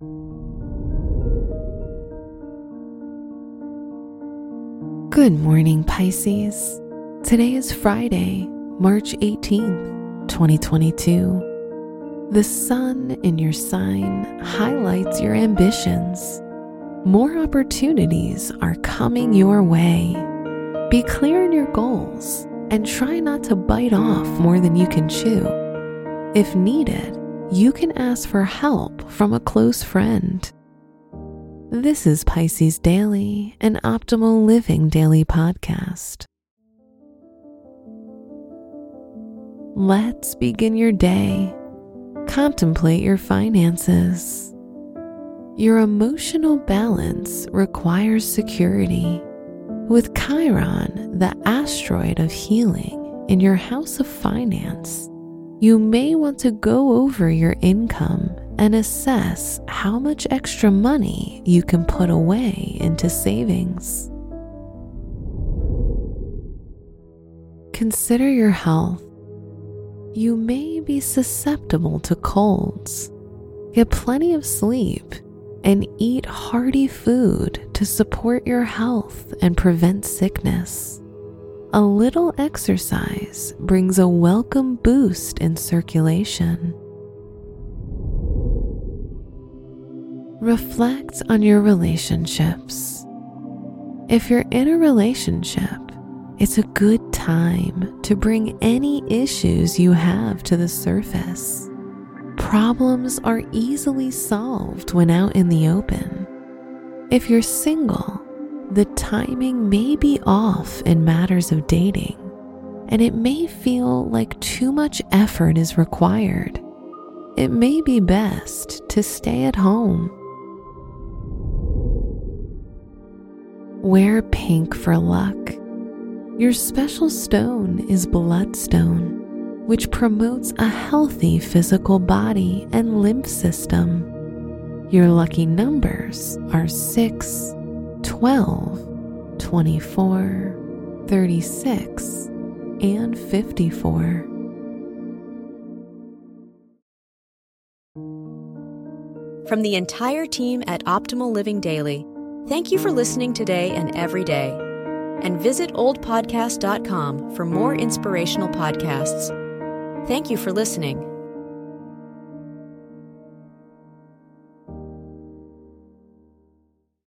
Good morning, Pisces. Today is Friday, March 18th, 2022. The sun in your sign highlights your ambitions. More opportunities are coming your way. Be clear in your goals and try not to bite off more than you can chew. If needed, you can ask for help from a close friend. This is Pisces Daily, an optimal living daily podcast. Let's begin your day. Contemplate your finances. Your emotional balance requires security. With Chiron, the asteroid of healing, in your house of finance, you may want to go over your income and assess how much extra money you can put away into savings. Consider your health. You may be susceptible to colds. Get plenty of sleep and eat hearty food to support your health and prevent sickness. A little exercise brings a welcome boost in circulation. Reflect on your relationships. If you're in a relationship, it's a good time to bring any issues you have to the surface. Problems are easily solved when out in the open. If you're single, the timing may be off in matters of dating, and it may feel like too much effort is required. It may be best to stay at home Wear pink for luck. Your special stone is bloodstone, which promotes a healthy physical body and lymph system. Your lucky numbers are 6, 12, 24, 36, and 54. From the entire team at Optimal Living Daily, Thank you for listening today and every day. And visit oldpodcast.com for more inspirational podcasts. Thank you for listening.